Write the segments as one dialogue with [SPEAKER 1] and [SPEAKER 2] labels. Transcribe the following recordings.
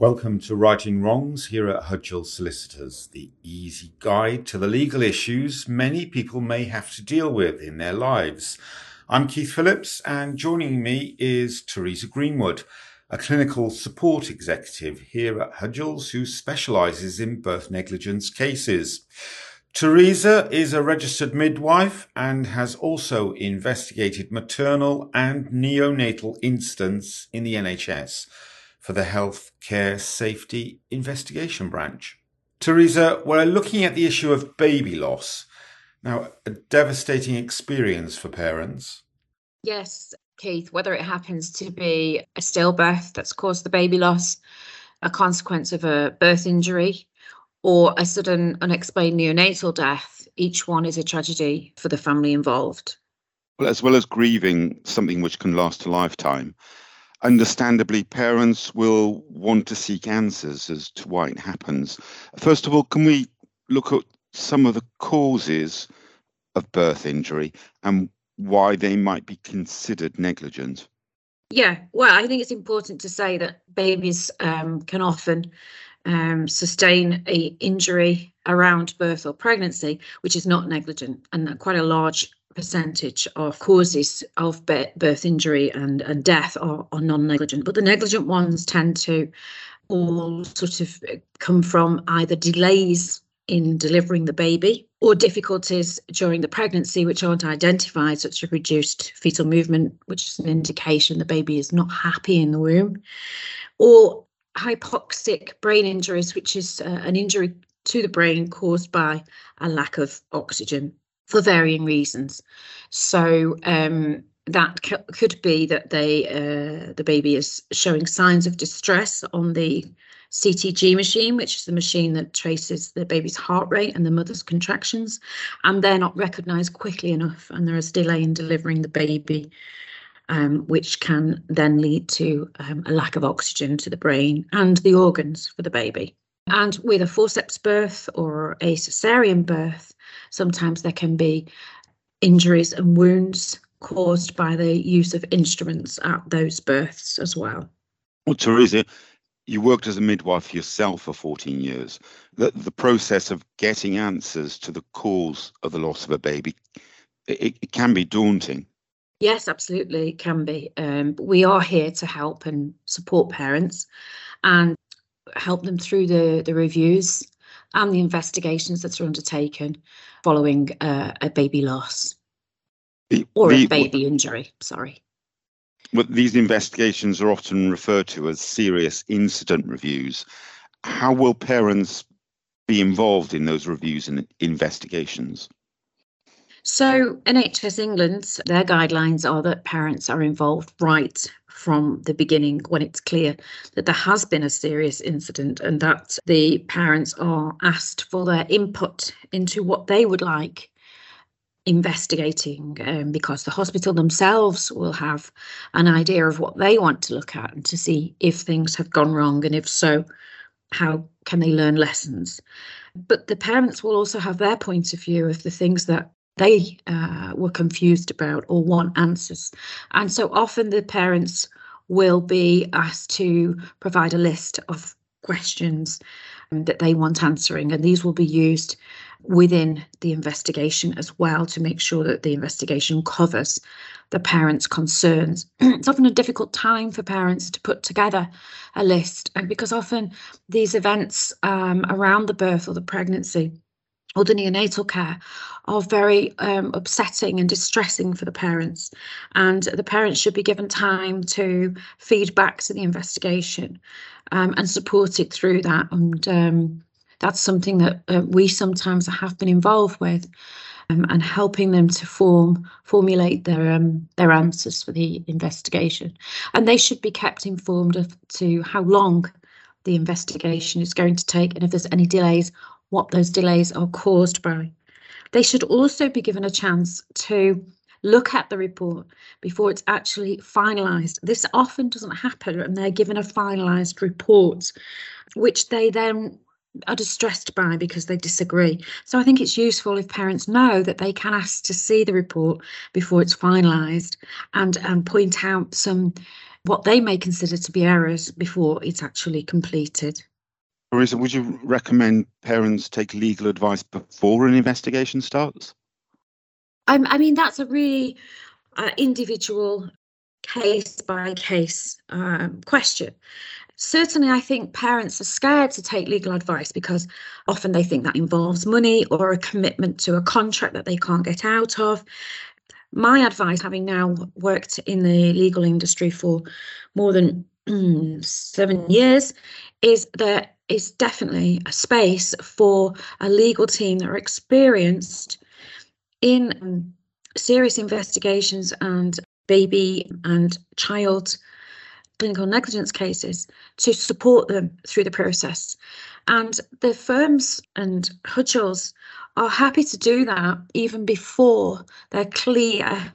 [SPEAKER 1] Welcome to Righting Wrongs here at Hudgell Solicitors, the easy guide to the legal issues many people may have to deal with in their lives. I'm Keith Phillips, and joining me is Theresa Greenwood, a clinical support executive here at Hudgell's who specialises in birth negligence cases. Theresa is a registered midwife and has also investigated maternal and neonatal incidents in the NHS for the Health Care Safety Investigation Branch. Theresa, we're looking at the issue of baby loss. Now, a devastating experience for parents.
[SPEAKER 2] Yes, Keith, whether it happens to be a stillbirth that's caused the baby loss, a consequence of a birth injury, or a sudden unexplained neonatal death, each one is a tragedy for the family involved.
[SPEAKER 3] Well, as well as grieving something which can last a lifetime, understandably, parents will want to seek answers as to why it happens. First of all, can we look at some of the causes of birth injury and why they might be considered negligent?
[SPEAKER 2] Yeah, well, I think it's important to say that babies um, can often um, sustain a injury around birth or pregnancy, which is not negligent, and quite a large percentage of causes of birth injury and, and death are, are non-negligent, but the negligent ones tend to all sort of come from either delays in delivering the baby or difficulties during the pregnancy which aren't identified, such as reduced fetal movement, which is an indication the baby is not happy in the womb, or hypoxic brain injuries, which is uh, an injury to the brain caused by a lack of oxygen for varying reasons. So um, that c- could be that they uh, the baby is showing signs of distress on the CTG machine, which is the machine that traces the baby's heart rate and the mother's contractions, and they're not recognised quickly enough, and there is delay in delivering the baby. Um, which can then lead to um, a lack of oxygen to the brain and the organs for the baby. And with a forceps birth or a cesarean birth, Sometimes there can be injuries and wounds caused by the use of instruments at those births as well.
[SPEAKER 3] Well, Theresa, you worked as a midwife yourself for 14 years. The, the process of getting answers to the cause of the loss of a baby, it, it can be daunting.
[SPEAKER 2] Yes, absolutely, it can be. Um, we are here to help and support parents and help them through the, the reviews and the investigations that are undertaken following uh, a baby loss the, or the, a baby injury. Sorry.
[SPEAKER 3] Well, these investigations are often referred to as serious incident reviews. How will parents be involved in those reviews and investigations?
[SPEAKER 2] So, NHS England, their guidelines are that parents are involved right from the beginning when it's clear that there has been a serious incident and that the parents are asked for their input into what they would like investigating um, because the hospital themselves will have an idea of what they want to look at and to see if things have gone wrong and if so how can they learn lessons. But the parents will also have their point of view of the things that they uh, were confused about or want answers. And so often the parents will be asked to provide a list of questions that they want answering, and these will be used within the investigation as well to make sure that the investigation covers the parents' concerns. it's often a difficult time for parents to put together a list, and because often these events um, around the birth or the pregnancy or the neonatal care are very um, upsetting and distressing for the parents. And the parents should be given time to feed back to the investigation um, and support it through that. And um, that's something that uh, we sometimes have been involved with. Um, and helping them to form formulate their um, their answers for the investigation, and they should be kept informed of to how long the investigation is going to take, and if there's any delays, what those delays are caused by. They should also be given a chance to look at the report before it's actually finalised. This often doesn't happen, and they're given a finalised report, which they then are distressed by because they disagree. So I think it's useful if parents know that they can ask to see the report before it's finalised and and point out some what they may consider to be errors before it's actually completed.
[SPEAKER 3] Marisa, would you recommend parents take legal advice before an investigation starts?
[SPEAKER 2] I, mean, that's a really uh, individual case by case um, question. Certainly, I think parents are scared to take legal advice because often they think that involves money or a commitment to a contract that they can't get out of. My advice, having now worked in the legal industry for more than seven years, is there is definitely a space for a legal team that are experienced in um, serious investigations and baby and child clinical negligence cases to support them through the process. And the firms and Hudgells are happy to do that even before they're clear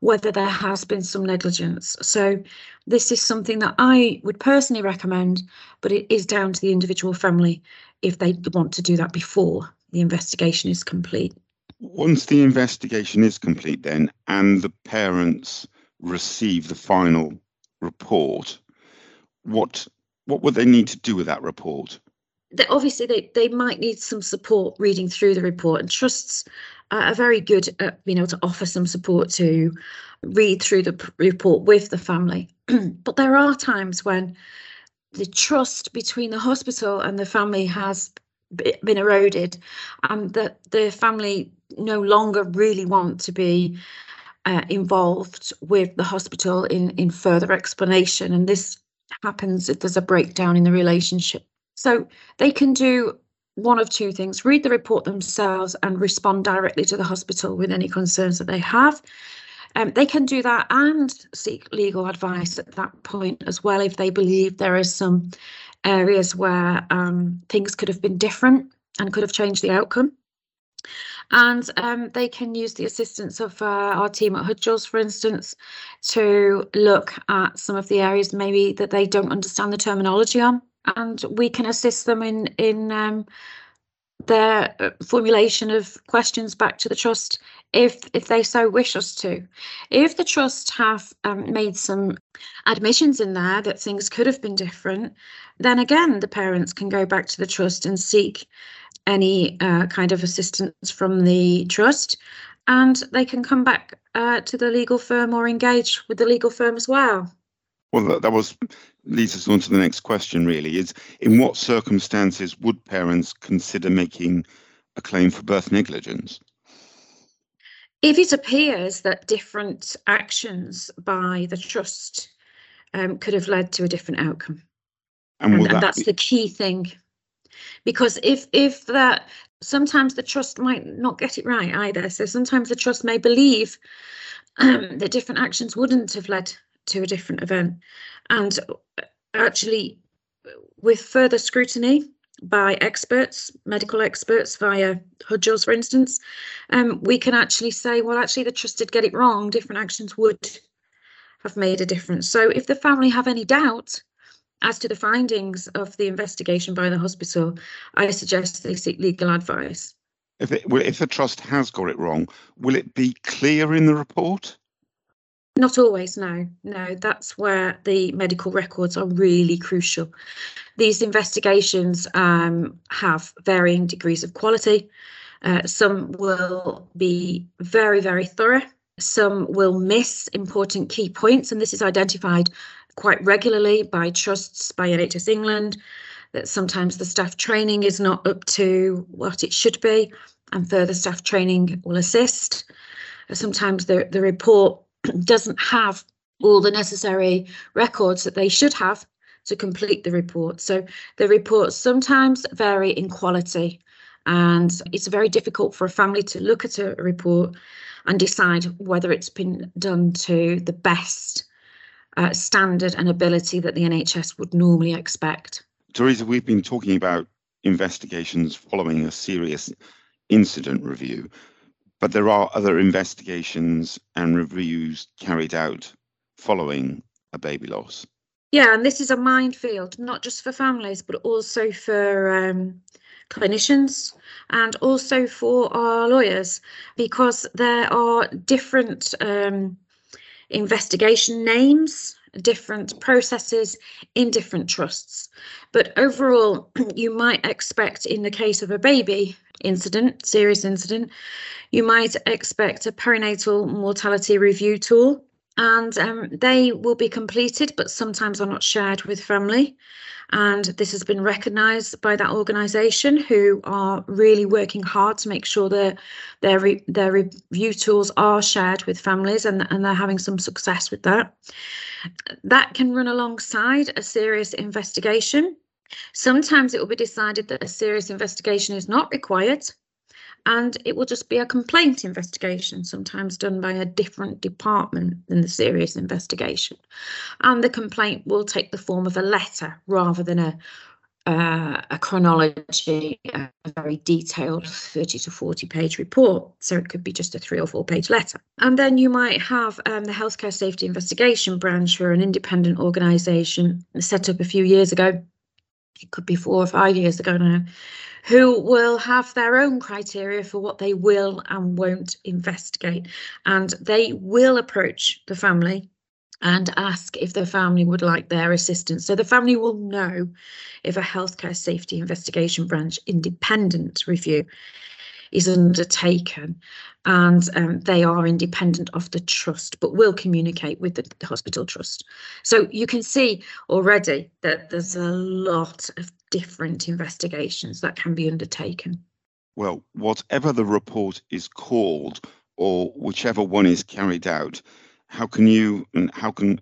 [SPEAKER 2] whether there has been some negligence. So this is something that I would personally recommend, but it is down to the individual family if they want to do that before the investigation is complete.
[SPEAKER 3] Once the investigation is complete, then, and the parents receive the final report, what what would they need to do with that report?
[SPEAKER 2] They, obviously, they, they might need some support reading through the report, and trusts are very good at being able to offer some support to read through the report with the family. but there are times when the trust between the hospital and the family has been eroded and that the family no longer really want to be uh, involved with the hospital in in further explanation and this happens if there's a breakdown in the relationship so they can do one of two things. Read the report themselves and respond directly to the hospital with any concerns that they have. Um, they can do that and seek legal advice at that point as well if they believe there are some areas where um, things could have been different and could have changed the outcome. And um, they can use the assistance of uh, our team at Hudgells, for instance, to look at some of the areas maybe that they don't understand the terminology on, and we can assist them in in um, their uh, formulation of questions back to the trust if if they so wish us to. If the trust have um, made some admissions in there that things could have been different, then again the parents can go back to the trust and seek any uh, kind of assistance from the trust, and they can come back uh, to the legal firm or engage with the legal firm as well.
[SPEAKER 3] Well, that, that was leads us on to the next question. Really, is in what circumstances would parents consider making a claim for birth negligence?
[SPEAKER 2] If it appears that different actions by the trust um, could have led to a different outcome, and, and, that and that's be- the key thing, because if if that sometimes the trust might not get it right either. So sometimes the trust may believe um, that different actions wouldn't have led to a different event. And actually, with further scrutiny by experts, medical experts via Hudgells, for instance, um, we can actually say, well, actually, the trust did get it wrong. Different actions would have made a difference. So if the family have any doubt as to the findings of the investigation by the hospital, I suggest they seek legal advice.
[SPEAKER 3] If, it, if the trust has got it wrong, will it be clear in the report?
[SPEAKER 2] Not always, no. No, that's where the medical records are really crucial. These investigations um, have varying degrees of quality. Uh, some will be very, very thorough. Some will miss important key points, and this is identified quite regularly by trusts, by NHS England, that sometimes the staff training is not up to what it should be, and further staff training will assist. Sometimes the, the report doesn't have all the necessary records that they should have to complete the report. So the reports sometimes vary in quality, and it's very difficult for a family to look at a report and decide whether it's been done to the best uh, standard and ability that the NHS would normally expect.
[SPEAKER 3] Theresa, we've been talking about investigations following a serious incident review. But there are other investigations and reviews carried out following a baby loss.
[SPEAKER 2] Yeah, and this is a minefield, not just for families, but also for um, clinicians and also for our lawyers, because there are different um, investigation names different processes in different trusts. But overall, you might expect in the case of a baby incident, serious incident, you might expect a perinatal mortality review tool and um, they will be completed but sometimes are not shared with family and this has been recognised by that organisation who are really working hard to make sure that their re- their review tools are shared with families and, and they're having some success with that. That can run alongside a serious investigation. Sometimes it will be decided that a serious investigation is not required and it will just be a complaint investigation, sometimes done by a different department than the serious investigation. And the complaint will take the form of a letter rather than a uh, a chronology, a very detailed 30 to 40 page report. So it could be just a three or four page letter. And then you might have um, the Healthcare Safety Investigation Branch for an independent organisation set up a few years ago. It could be four or five years ago now, who will have their own criteria for what they will and won't investigate. And they will approach the family and ask if the family would like their assistance. So the family will know if a healthcare safety investigation branch independent review is undertaken and um, they are independent of the trust but will communicate with the, the hospital trust. So you can see already that there's a lot of different investigations that can be undertaken.
[SPEAKER 3] Well, whatever the report is called, or whichever one is carried out, how can you and how can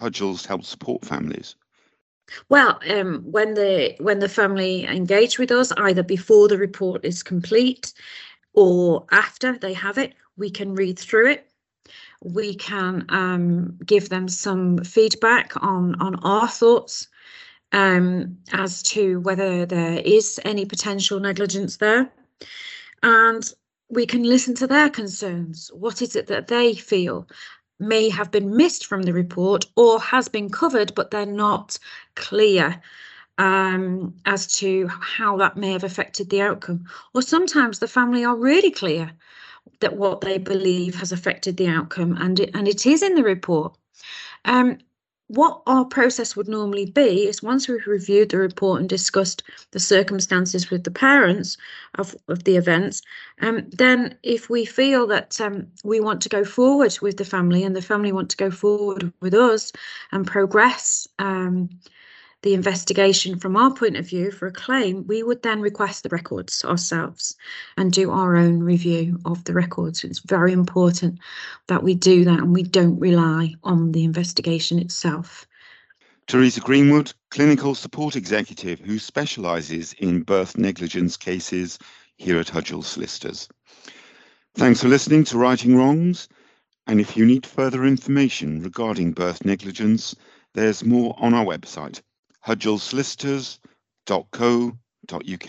[SPEAKER 3] Hudgells help support families?
[SPEAKER 2] Well, um, when the when the family engage with us, either before the report is complete or after they have it, we can read through it. We can um, give them some feedback on on our thoughts um, as to whether there is any potential negligence there. And we can listen to their concerns. What is it that they feel may have been missed from the report or has been covered, but they're not clear um, as to how that may have affected the outcome? Or sometimes the family are really clear that what they believe has affected the outcome and it, and it is in the report. Um, what our process would normally be is once we've reviewed the report and discussed the circumstances with the parents of, of the events, um, then if we feel that um, we want to go forward with the family and the family want to go forward with us and progress um, the investigation from our point of view for a claim, we would then request the records ourselves and do our own review of the records. It's very important that we do that and we don't rely on the investigation itself.
[SPEAKER 3] Theresa Greenwood, Clinical Support Executive who specialises in birth negligence cases here at Hudgell Solicitors. Thanks for listening to Righting Wrongs. And if you need further information regarding birth negligence, there's more on our website hudgellsolicitors.co.uk